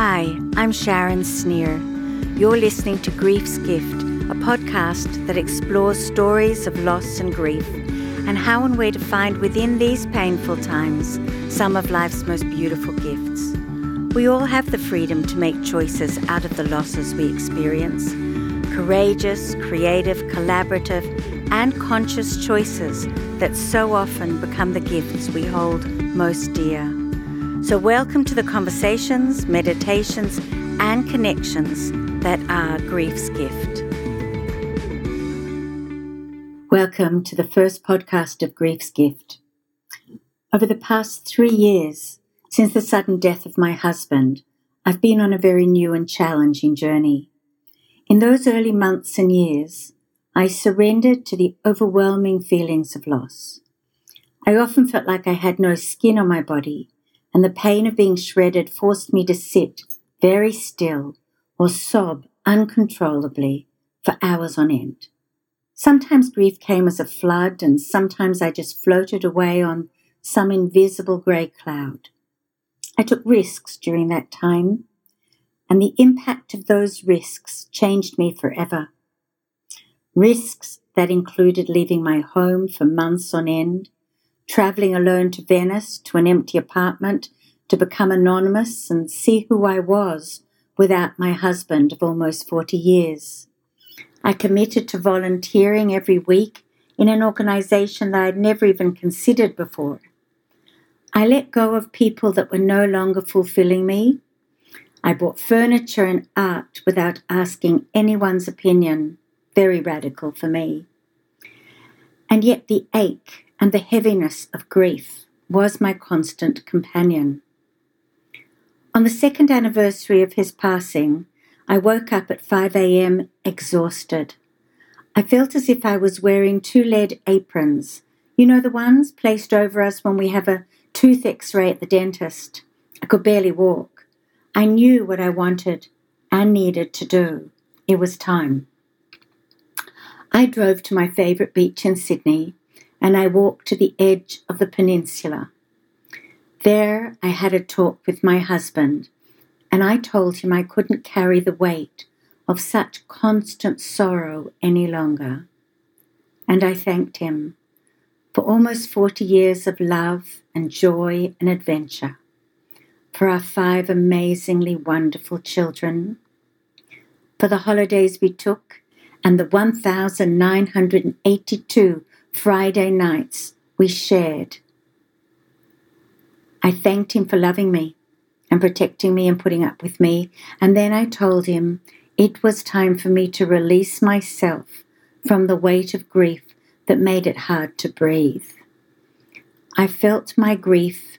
Hi, I'm Sharon Sneer. You're listening to Grief's Gift, a podcast that explores stories of loss and grief and how and where to find within these painful times some of life's most beautiful gifts. We all have the freedom to make choices out of the losses we experience. Courageous, creative, collaborative, and conscious choices that so often become the gifts we hold most dear. So, welcome to the conversations, meditations, and connections that are grief's gift. Welcome to the first podcast of Grief's Gift. Over the past three years, since the sudden death of my husband, I've been on a very new and challenging journey. In those early months and years, I surrendered to the overwhelming feelings of loss. I often felt like I had no skin on my body and the pain of being shredded forced me to sit very still or sob uncontrollably for hours on end. Sometimes grief came as a flood, and sometimes I just floated away on some invisible grey cloud. I took risks during that time, and the impact of those risks changed me forever. Risks that included leaving my home for months on end, traveling alone to Venice to an empty apartment to become anonymous and see who I was without my husband of almost 40 years. I committed to volunteering every week in an organization that I'd never even considered before. I let go of people that were no longer fulfilling me. I bought furniture and art without asking anyone's opinion, very radical for me. And yet the ache and the heaviness of grief was my constant companion. On the second anniversary of his passing, I woke up at 5 a.m. exhausted. I felt as if I was wearing two lead aprons. You know, the ones placed over us when we have a tooth x ray at the dentist. I could barely walk. I knew what I wanted and needed to do. It was time. I drove to my favourite beach in Sydney and I walked to the edge of the peninsula. There I had a talk with my husband, and I told him I couldn't carry the weight of such constant sorrow any longer. And I thanked him for almost 40 years of love and joy and adventure, for our five amazingly wonderful children, for the holidays we took and the 1,982 Friday nights we shared. I thanked him for loving me and protecting me and putting up with me, and then I told him it was time for me to release myself from the weight of grief that made it hard to breathe. I felt my grief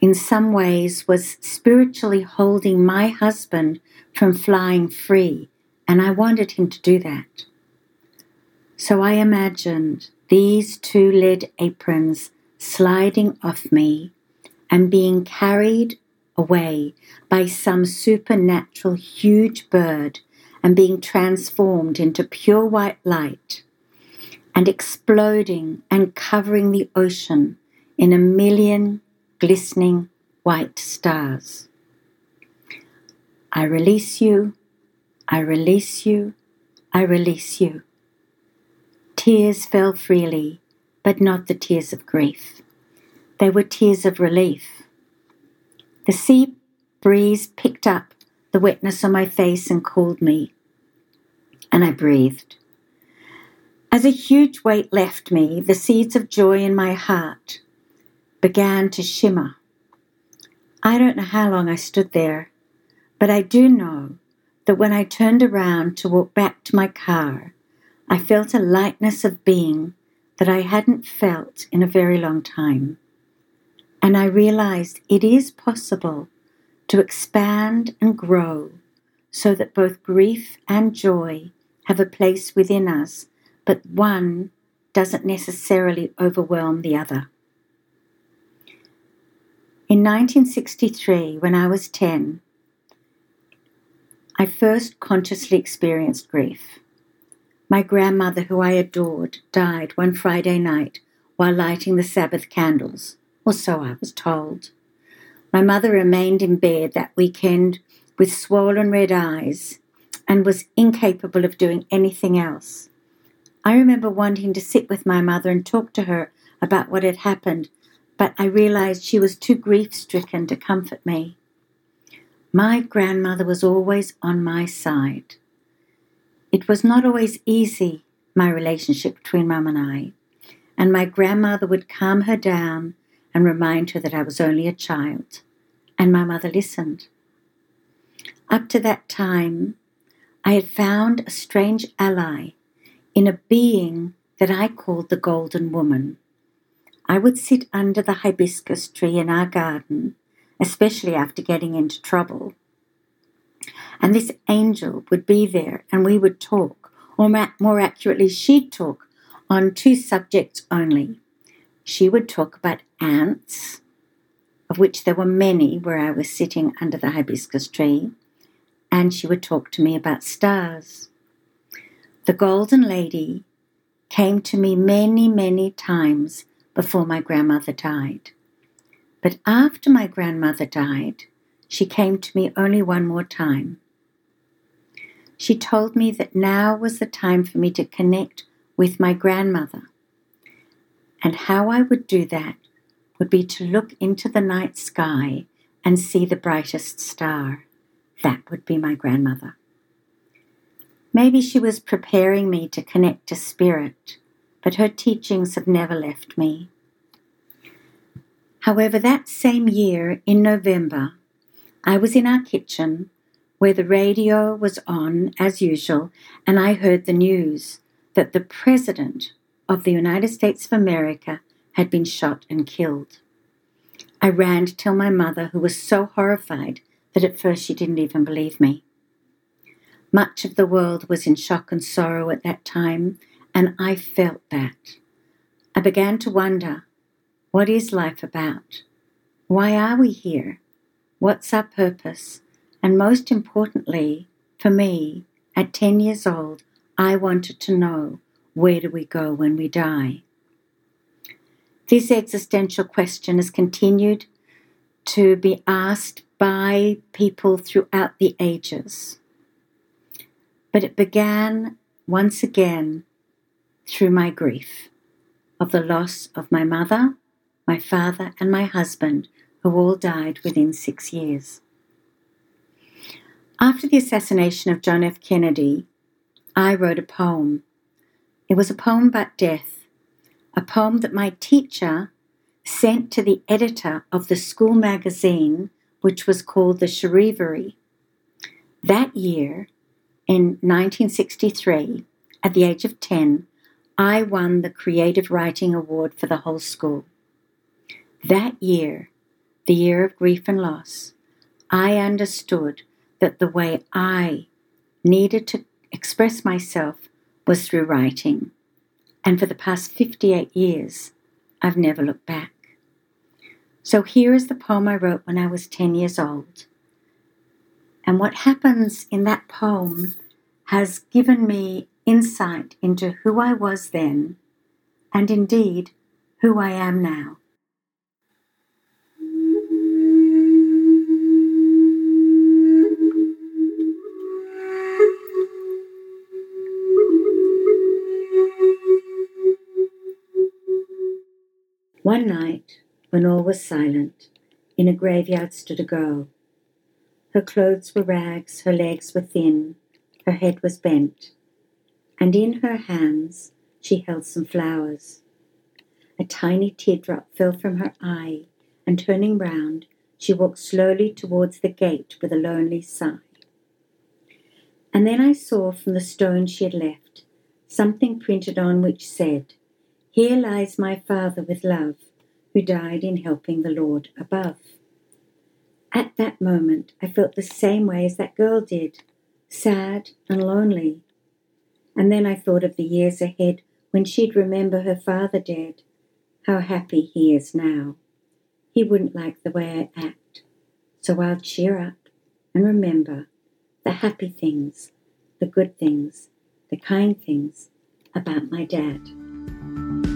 in some ways was spiritually holding my husband from flying free, and I wanted him to do that. So I imagined these two lead aprons sliding off me and being carried away by some supernatural huge bird and being transformed into pure white light and exploding and covering the ocean in a million glistening white stars. I release you, I release you, I release you. Tears fell freely, but not the tears of grief. They were tears of relief. The sea breeze picked up the wetness on my face and cooled me, and I breathed. As a huge weight left me, the seeds of joy in my heart began to shimmer. I don't know how long I stood there, but I do know that when I turned around to walk back to my car, I felt a lightness of being that I hadn't felt in a very long time. And I realized it is possible to expand and grow so that both grief and joy have a place within us, but one doesn't necessarily overwhelm the other. In 1963, when I was 10, I first consciously experienced grief. My grandmother, who I adored, died one Friday night while lighting the Sabbath candles, or so I was told. My mother remained in bed that weekend with swollen red eyes and was incapable of doing anything else. I remember wanting to sit with my mother and talk to her about what had happened, but I realized she was too grief stricken to comfort me. My grandmother was always on my side. It was not always easy, my relationship between Mum and I, and my grandmother would calm her down and remind her that I was only a child, and my mother listened. Up to that time, I had found a strange ally in a being that I called the Golden Woman. I would sit under the hibiscus tree in our garden, especially after getting into trouble. And this angel would be there and we would talk, or more accurately, she'd talk on two subjects only. She would talk about ants, of which there were many where I was sitting under the hibiscus tree, and she would talk to me about stars. The Golden Lady came to me many, many times before my grandmother died. But after my grandmother died, she came to me only one more time. She told me that now was the time for me to connect with my grandmother. And how I would do that would be to look into the night sky and see the brightest star. That would be my grandmother. Maybe she was preparing me to connect to spirit, but her teachings have never left me. However, that same year in November, I was in our kitchen where the radio was on as usual, and I heard the news that the President of the United States of America had been shot and killed. I ran to tell my mother, who was so horrified that at first she didn't even believe me. Much of the world was in shock and sorrow at that time, and I felt that. I began to wonder what is life about? Why are we here? What's our purpose? And most importantly, for me, at 10 years old, I wanted to know where do we go when we die? This existential question has continued to be asked by people throughout the ages. But it began once again through my grief of the loss of my mother, my father, and my husband, who all died within six years. After the assassination of John F. Kennedy, I wrote a poem. It was a poem about death, a poem that my teacher sent to the editor of the school magazine, which was called the Charivari. That year, in 1963, at the age of 10, I won the Creative Writing Award for the whole school. That year, the year of grief and loss, I understood that the way I needed to express myself was through writing. And for the past 58 years, I've never looked back. So here is the poem I wrote when I was 10 years old. And what happens in that poem has given me insight into who I was then, and indeed who I am now. One night, when all was silent, in a graveyard stood a girl. Her clothes were rags, her legs were thin, her head was bent, and in her hands she held some flowers. A tiny teardrop fell from her eye, and turning round, she walked slowly towards the gate with a lonely sigh. And then I saw from the stone she had left something printed on which said, here lies my Father with love, who died in helping the Lord above. At that moment, I felt the same way as that girl did sad and lonely. And then I thought of the years ahead when she'd remember her father dead, how happy he is now. He wouldn't like the way I act, so I'll cheer up and remember the happy things, the good things, the kind things about my dad.